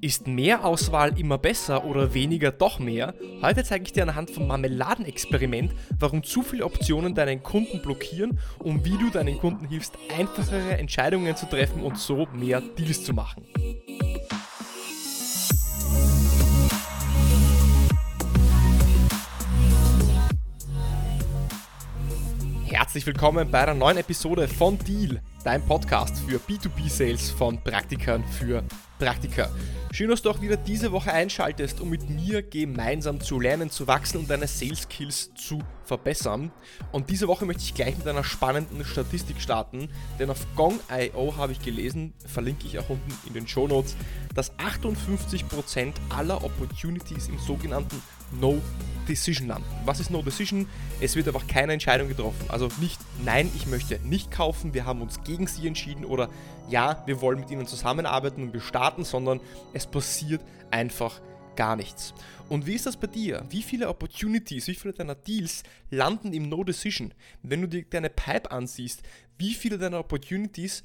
Ist mehr Auswahl immer besser oder weniger doch mehr? Heute zeige ich dir anhand vom Marmeladenexperiment, warum zu viele Optionen deinen Kunden blockieren und wie du deinen Kunden hilfst, einfachere Entscheidungen zu treffen und so mehr Deals zu machen. Herzlich willkommen bei einer neuen Episode von Deal, dein Podcast für B2B-Sales von Praktikern für Praktiker. Schön, dass du auch wieder diese Woche einschaltest, um mit mir gemeinsam zu lernen, zu wachsen und deine Sales Skills zu verbessern. Und diese Woche möchte ich gleich mit einer spannenden Statistik starten, denn auf Gong.io habe ich gelesen, verlinke ich auch unten in den Show Notes, dass 58% aller Opportunities im sogenannten No Decision landen. Was ist No Decision? Es wird einfach keine Entscheidung getroffen. Also nicht Nein, ich möchte nicht kaufen, wir haben uns gegen sie entschieden oder Ja, wir wollen mit ihnen zusammenarbeiten und wir starten, sondern es passiert einfach gar nichts. Und wie ist das bei dir? Wie viele Opportunities, wie viele deiner Deals landen im No Decision? Wenn du dir deine Pipe ansiehst, wie viele deiner Opportunities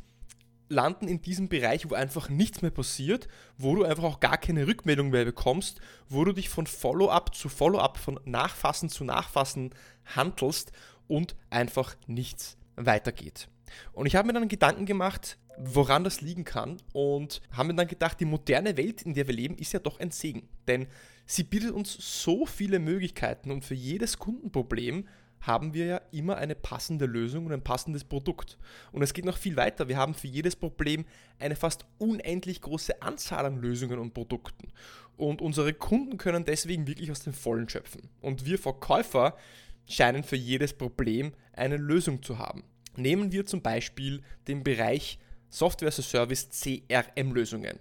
landen in diesem Bereich, wo einfach nichts mehr passiert, wo du einfach auch gar keine Rückmeldung mehr bekommst, wo du dich von Follow-up zu Follow-up, von Nachfassen zu Nachfassen handelst und einfach nichts weitergeht. Und ich habe mir dann Gedanken gemacht, woran das liegen kann und habe mir dann gedacht, die moderne Welt, in der wir leben, ist ja doch ein Segen, denn sie bietet uns so viele Möglichkeiten und für jedes Kundenproblem haben wir ja immer eine passende Lösung und ein passendes Produkt. Und es geht noch viel weiter. Wir haben für jedes Problem eine fast unendlich große Anzahl an Lösungen und Produkten. Und unsere Kunden können deswegen wirklich aus dem Vollen schöpfen. Und wir Verkäufer scheinen für jedes Problem eine Lösung zu haben. Nehmen wir zum Beispiel den Bereich Software as a Service CRM-Lösungen.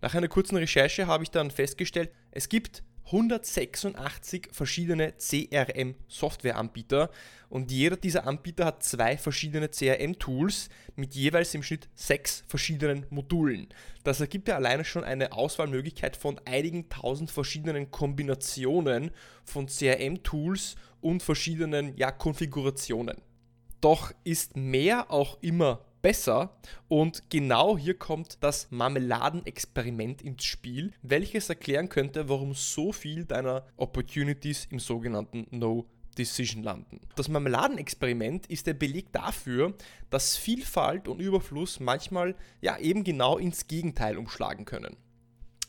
Nach einer kurzen Recherche habe ich dann festgestellt, es gibt 186 verschiedene CRM-Softwareanbieter und jeder dieser Anbieter hat zwei verschiedene CRM-Tools mit jeweils im Schnitt sechs verschiedenen Modulen. Das ergibt ja alleine schon eine Auswahlmöglichkeit von einigen tausend verschiedenen Kombinationen von CRM-Tools und verschiedenen ja, Konfigurationen. Doch ist mehr auch immer besser. Und genau hier kommt das Marmeladenexperiment ins Spiel, welches erklären könnte, warum so viel deiner Opportunities im sogenannten No Decision landen. Das Marmeladenexperiment ist der Beleg dafür, dass Vielfalt und Überfluss manchmal ja eben genau ins Gegenteil umschlagen können.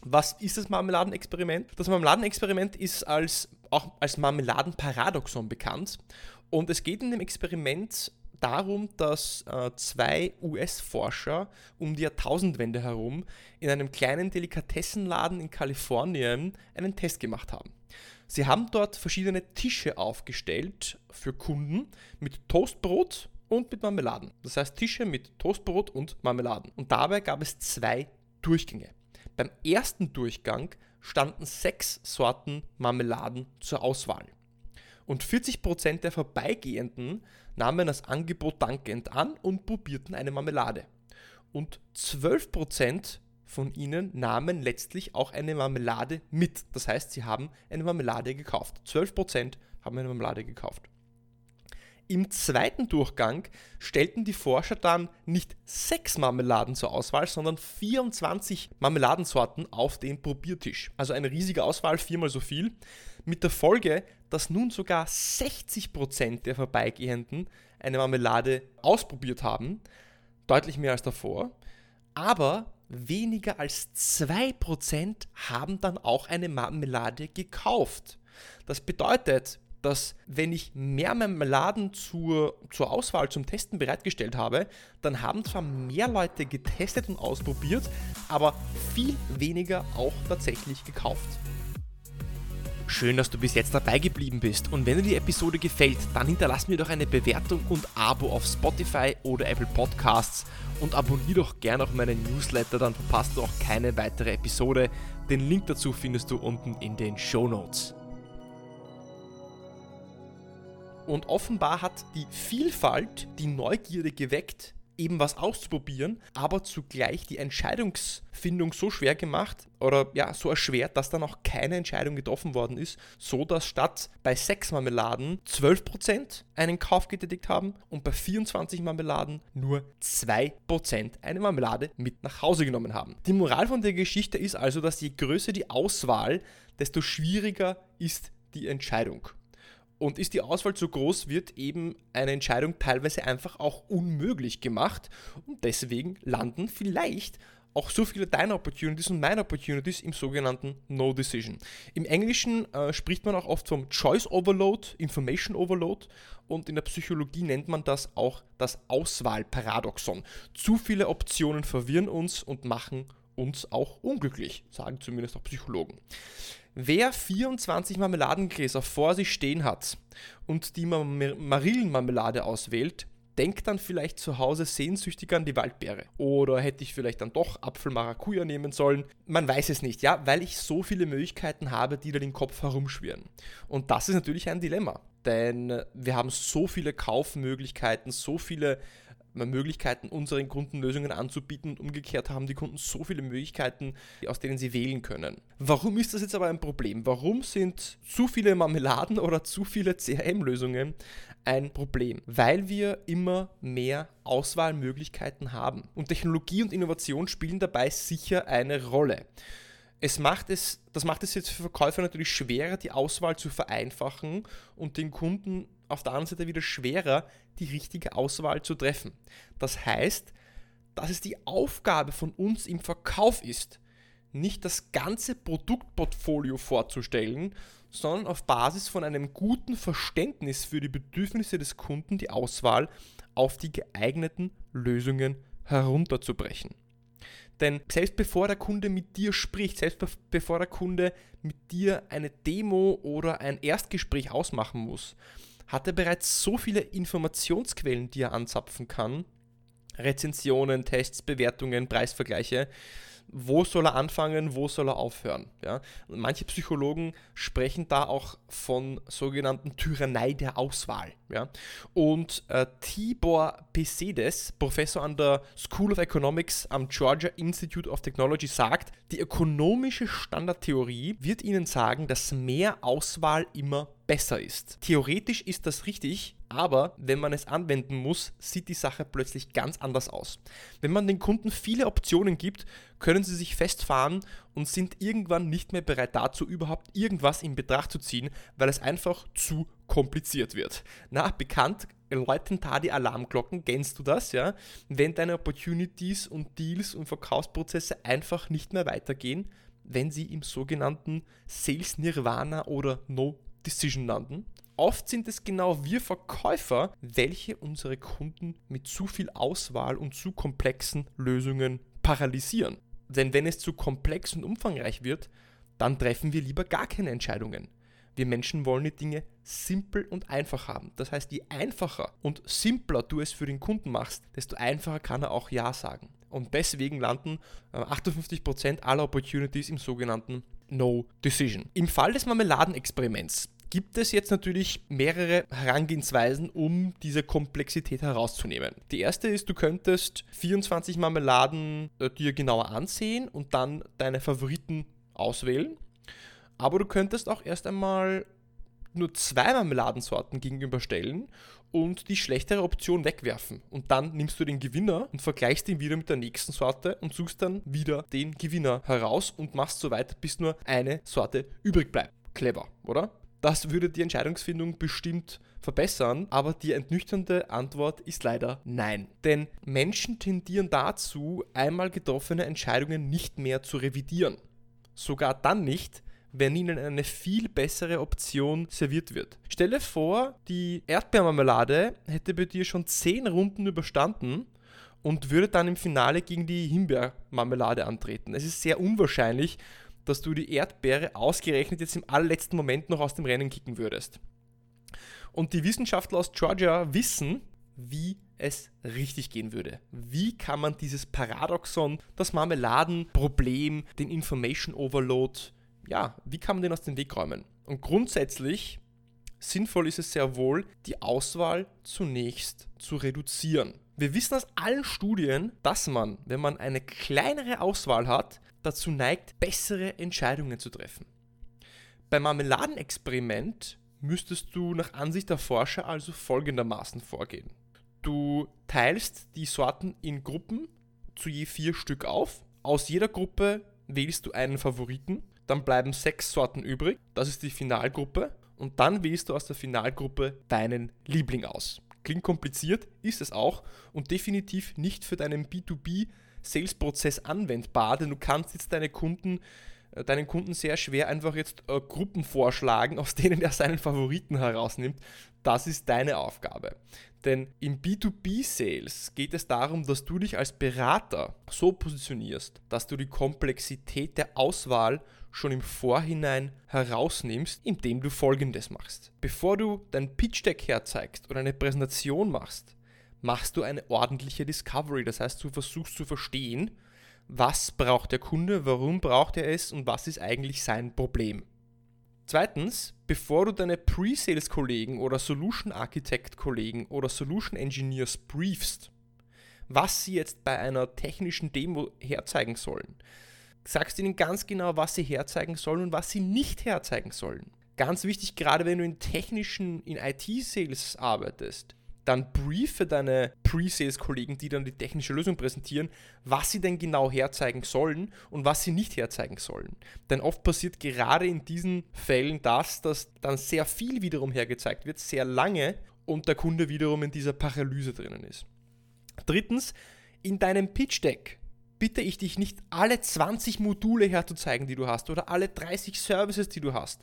Was ist das Marmeladenexperiment? Das Marmeladenexperiment ist als, auch als Marmeladenparadoxon bekannt und es geht in dem Experiment darum, dass äh, zwei US-Forscher um die Jahrtausendwende herum in einem kleinen Delikatessenladen in Kalifornien einen Test gemacht haben. Sie haben dort verschiedene Tische aufgestellt für Kunden mit Toastbrot und mit Marmeladen. Das heißt Tische mit Toastbrot und Marmeladen. Und dabei gab es zwei Durchgänge. Beim ersten Durchgang standen sechs Sorten Marmeladen zur Auswahl. Und 40% der Vorbeigehenden nahmen das Angebot dankend an und probierten eine Marmelade. Und 12% von ihnen nahmen letztlich auch eine Marmelade mit. Das heißt, sie haben eine Marmelade gekauft. 12% haben eine Marmelade gekauft. Im zweiten Durchgang stellten die Forscher dann nicht sechs Marmeladen zur Auswahl, sondern 24 Marmeladensorten auf den Probiertisch. Also eine riesige Auswahl, viermal so viel. Mit der Folge, dass nun sogar 60% der Vorbeigehenden eine Marmelade ausprobiert haben, deutlich mehr als davor, aber weniger als 2% haben dann auch eine Marmelade gekauft. Das bedeutet, dass wenn ich mehr Marmeladen zur, zur Auswahl, zum Testen bereitgestellt habe, dann haben zwar mehr Leute getestet und ausprobiert, aber viel weniger auch tatsächlich gekauft. Schön, dass du bis jetzt dabei geblieben bist und wenn dir die Episode gefällt, dann hinterlass mir doch eine Bewertung und Abo auf Spotify oder Apple Podcasts und abonniere doch gerne auch meinen Newsletter, dann verpasst du auch keine weitere Episode. Den Link dazu findest du unten in den Show Notes. Und offenbar hat die Vielfalt die Neugierde geweckt, eben was auszuprobieren, aber zugleich die Entscheidungsfindung so schwer gemacht oder ja, so erschwert, dass dann auch keine Entscheidung getroffen worden ist, so dass statt bei sechs Marmeladen 12% einen Kauf getätigt haben und bei 24 Marmeladen nur 2% eine Marmelade mit nach Hause genommen haben. Die Moral von der Geschichte ist also, dass je größer die Auswahl, desto schwieriger ist die Entscheidung. Und ist die Auswahl zu groß, wird eben eine Entscheidung teilweise einfach auch unmöglich gemacht. Und deswegen landen vielleicht auch so viele deiner Opportunities und meine Opportunities im sogenannten No Decision. Im Englischen äh, spricht man auch oft vom Choice Overload, Information Overload und in der Psychologie nennt man das auch das Auswahlparadoxon. Zu viele Optionen verwirren uns und machen uns auch unglücklich, sagen zumindest auch Psychologen. Wer 24 Marmeladengläser vor sich stehen hat und die Marillenmarmelade auswählt, denkt dann vielleicht zu Hause sehnsüchtig an die Waldbeere. Oder hätte ich vielleicht dann doch Apfel-Maracuja nehmen sollen? Man weiß es nicht, ja, weil ich so viele Möglichkeiten habe, die dann im Kopf herumschwirren. Und das ist natürlich ein Dilemma, denn wir haben so viele Kaufmöglichkeiten, so viele Möglichkeiten, unseren Kunden Lösungen anzubieten und umgekehrt haben die Kunden so viele Möglichkeiten, aus denen sie wählen können. Warum ist das jetzt aber ein Problem? Warum sind zu viele Marmeladen oder zu viele CRM-Lösungen ein Problem? Weil wir immer mehr Auswahlmöglichkeiten haben. Und Technologie und Innovation spielen dabei sicher eine Rolle. Es macht es, das macht es jetzt für Verkäufer natürlich schwerer, die Auswahl zu vereinfachen und den Kunden auf der anderen Seite wieder schwerer, die richtige Auswahl zu treffen. Das heißt, dass es die Aufgabe von uns im Verkauf ist, nicht das ganze Produktportfolio vorzustellen, sondern auf Basis von einem guten Verständnis für die Bedürfnisse des Kunden die Auswahl auf die geeigneten Lösungen herunterzubrechen. Denn selbst bevor der Kunde mit dir spricht, selbst bevor der Kunde mit dir eine Demo oder ein Erstgespräch ausmachen muss, hat er bereits so viele Informationsquellen, die er anzapfen kann. Rezensionen, Tests, Bewertungen, Preisvergleiche, wo soll er anfangen, wo soll er aufhören. Ja? Manche Psychologen sprechen da auch von sogenannten Tyrannei der Auswahl. Ja? Und äh, Tibor Pesedes, Professor an der School of Economics am Georgia Institute of Technology, sagt, die ökonomische Standardtheorie wird Ihnen sagen, dass mehr Auswahl immer besser ist. Theoretisch ist das richtig, aber wenn man es anwenden muss, sieht die Sache plötzlich ganz anders aus. Wenn man den Kunden viele Optionen gibt, können sie sich festfahren und sind irgendwann nicht mehr bereit dazu, überhaupt irgendwas in Betracht zu ziehen, weil es einfach zu kompliziert wird. Na, bekannt, läuten da die Alarmglocken, kennst du das, ja? Wenn deine Opportunities und Deals und Verkaufsprozesse einfach nicht mehr weitergehen, wenn sie im sogenannten Sales Nirvana oder No Decision landen. Oft sind es genau wir Verkäufer, welche unsere Kunden mit zu viel Auswahl und zu komplexen Lösungen paralysieren. Denn wenn es zu komplex und umfangreich wird, dann treffen wir lieber gar keine Entscheidungen. Wir Menschen wollen die Dinge simpel und einfach haben. Das heißt, je einfacher und simpler du es für den Kunden machst, desto einfacher kann er auch Ja sagen. Und deswegen landen 58% äh, aller Opportunities im sogenannten No Decision. Im Fall des Marmeladenexperiments gibt es jetzt natürlich mehrere Herangehensweisen, um diese Komplexität herauszunehmen. Die erste ist, du könntest 24 Marmeladen äh, dir genauer ansehen und dann deine Favoriten auswählen. Aber du könntest auch erst einmal nur zwei Marmeladensorten gegenüberstellen und die schlechtere Option wegwerfen. Und dann nimmst du den Gewinner und vergleichst ihn wieder mit der nächsten Sorte und suchst dann wieder den Gewinner heraus und machst so weiter, bis nur eine Sorte übrig bleibt. Clever, oder? Das würde die Entscheidungsfindung bestimmt verbessern, aber die entnüchternde Antwort ist leider nein. Denn Menschen tendieren dazu, einmal getroffene Entscheidungen nicht mehr zu revidieren. Sogar dann nicht, wenn ihnen eine viel bessere Option serviert wird. Stelle vor, die Erdbeermarmelade hätte bei dir schon 10 Runden überstanden und würde dann im Finale gegen die Himbeermarmelade antreten. Es ist sehr unwahrscheinlich, dass du die Erdbeere ausgerechnet jetzt im allerletzten Moment noch aus dem Rennen kicken würdest. Und die Wissenschaftler aus Georgia wissen, wie es richtig gehen würde. Wie kann man dieses Paradoxon, das Marmeladenproblem, den Information Overload, ja, wie kann man den aus dem Weg räumen? Und grundsätzlich sinnvoll ist es sehr wohl, die Auswahl zunächst zu reduzieren. Wir wissen aus allen Studien, dass man, wenn man eine kleinere Auswahl hat, dazu neigt, bessere Entscheidungen zu treffen. Beim Marmeladenexperiment müsstest du nach Ansicht der Forscher also folgendermaßen vorgehen. Du teilst die Sorten in Gruppen zu je vier Stück auf. Aus jeder Gruppe wählst du einen Favoriten. Dann bleiben sechs Sorten übrig. Das ist die Finalgruppe. Und dann wählst du aus der Finalgruppe deinen Liebling aus. Klingt kompliziert, ist es auch und definitiv nicht für deinen B2B-Sales-Prozess anwendbar, denn du kannst jetzt deine Kunden äh, deinen Kunden sehr schwer einfach jetzt äh, Gruppen vorschlagen, aus denen er seinen Favoriten herausnimmt. Das ist deine Aufgabe. Denn im B2B-Sales geht es darum, dass du dich als Berater so positionierst, dass du die Komplexität der Auswahl schon im Vorhinein herausnimmst, indem du folgendes machst. Bevor du dein Pitch Deck herzeigst oder eine Präsentation machst, machst du eine ordentliche Discovery. Das heißt, du versuchst zu verstehen, was braucht der Kunde, warum braucht er es und was ist eigentlich sein Problem. Zweitens, bevor du deine Pre-Sales-Kollegen oder Solution Architect-Kollegen oder Solution Engineers briefst, was sie jetzt bei einer technischen Demo herzeigen sollen, sagst ihnen ganz genau, was sie herzeigen sollen und was sie nicht herzeigen sollen. Ganz wichtig, gerade wenn du in technischen, in IT-Sales arbeitest, dann briefe deine Pre-Sales-Kollegen, die dann die technische Lösung präsentieren, was sie denn genau herzeigen sollen und was sie nicht herzeigen sollen. Denn oft passiert gerade in diesen Fällen das, dass dann sehr viel wiederum hergezeigt wird, sehr lange und der Kunde wiederum in dieser Paralyse drinnen ist. Drittens, in deinem Pitch-Deck bitte ich dich nicht alle 20 Module herzuzeigen, die du hast oder alle 30 Services, die du hast,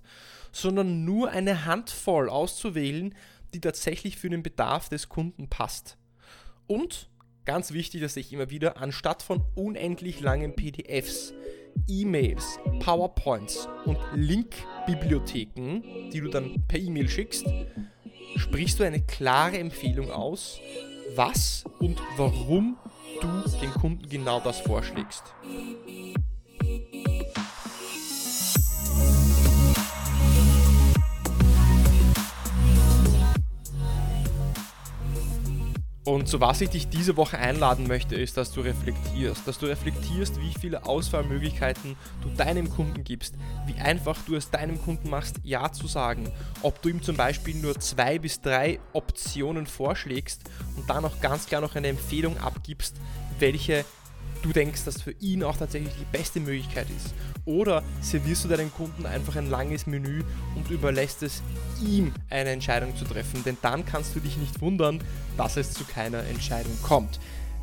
sondern nur eine Handvoll auszuwählen, die tatsächlich für den Bedarf des Kunden passt. Und ganz wichtig, dass ich immer wieder, anstatt von unendlich langen PDFs, E-Mails, PowerPoints und Link-Bibliotheken, die du dann per E-Mail schickst, sprichst du eine klare Empfehlung aus, was und warum du den Kunden genau das vorschlägst. Und zu was ich dich diese Woche einladen möchte, ist, dass du reflektierst. Dass du reflektierst, wie viele Auswahlmöglichkeiten du deinem Kunden gibst. Wie einfach du es deinem Kunden machst, Ja zu sagen. Ob du ihm zum Beispiel nur zwei bis drei Optionen vorschlägst und dann auch ganz klar noch eine Empfehlung abgibst, welche du denkst, dass für ihn auch tatsächlich die beste Möglichkeit ist. Oder servierst du deinen Kunden einfach ein langes Menü und überlässt es ihm eine Entscheidung zu treffen, denn dann kannst du dich nicht wundern, dass es zu keiner Entscheidung kommt.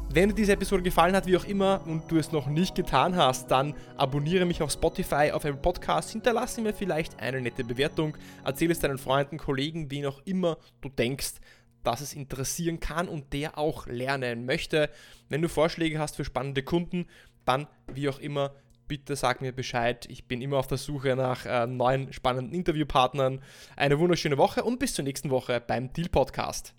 Wenn dir diese Episode gefallen hat, wie auch immer, und du es noch nicht getan hast, dann abonniere mich auf Spotify, auf Apple Podcast, hinterlasse mir vielleicht eine nette Bewertung, erzähle es deinen Freunden, Kollegen, wen auch immer du denkst, dass es interessieren kann und der auch lernen möchte. Wenn du Vorschläge hast für spannende Kunden, dann wie auch immer, bitte sag mir Bescheid. Ich bin immer auf der Suche nach äh, neuen spannenden Interviewpartnern. Eine wunderschöne Woche und bis zur nächsten Woche beim Deal Podcast.